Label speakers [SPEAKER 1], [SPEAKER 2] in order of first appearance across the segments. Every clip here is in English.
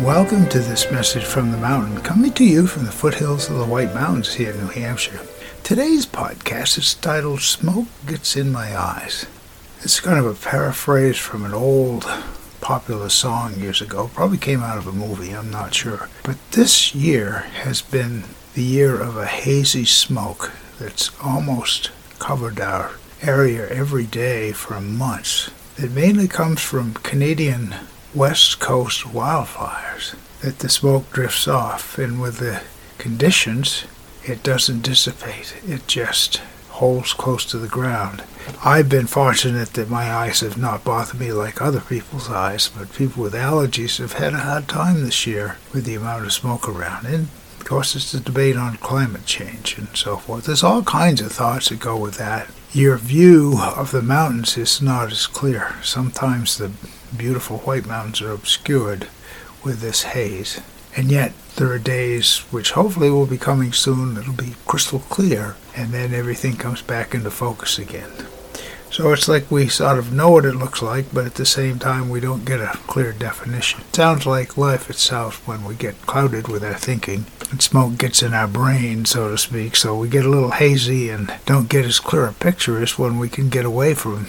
[SPEAKER 1] Welcome to this message from the mountain, coming to you from the foothills of the White Mountains here in New Hampshire. Today's podcast is titled Smoke Gets in My Eyes. It's kind of a paraphrase from an old popular song years ago. Probably came out of a movie, I'm not sure. But this year has been the year of a hazy smoke that's almost covered our area every day for months. It mainly comes from Canadian West Coast wildfires that the smoke drifts off, and with the conditions, it doesn't dissipate. It just holds close to the ground. I've been fortunate that my eyes have not bothered me like other people's eyes, but people with allergies have had a hard time this year with the amount of smoke around. And of course, it's the debate on climate change and so forth. There's all kinds of thoughts that go with that. Your view of the mountains is not as clear. Sometimes the beautiful white mountains are obscured with this haze. And yet, there are days which hopefully will be coming soon that'll be crystal clear, and then everything comes back into focus again. So it's like we sort of know what it looks like, but at the same time we don't get a clear definition. It sounds like life itself when we get clouded with our thinking and smoke gets in our brain, so to speak, so we get a little hazy and don't get as clear a picture as when we can get away from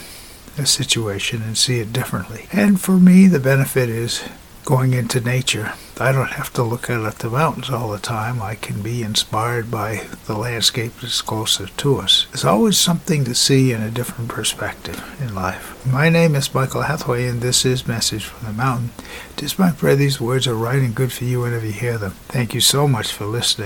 [SPEAKER 1] a situation and see it differently. And for me, the benefit is going into nature. I don't have to look out at the mountains all the time. I can be inspired by the landscape that's closer to us. There's always something to see in a different perspective in life. My name is Michael Hathaway, and this is Message from the Mountain. Is my prayer these words are right and good for you whenever you hear them. Thank you so much for listening.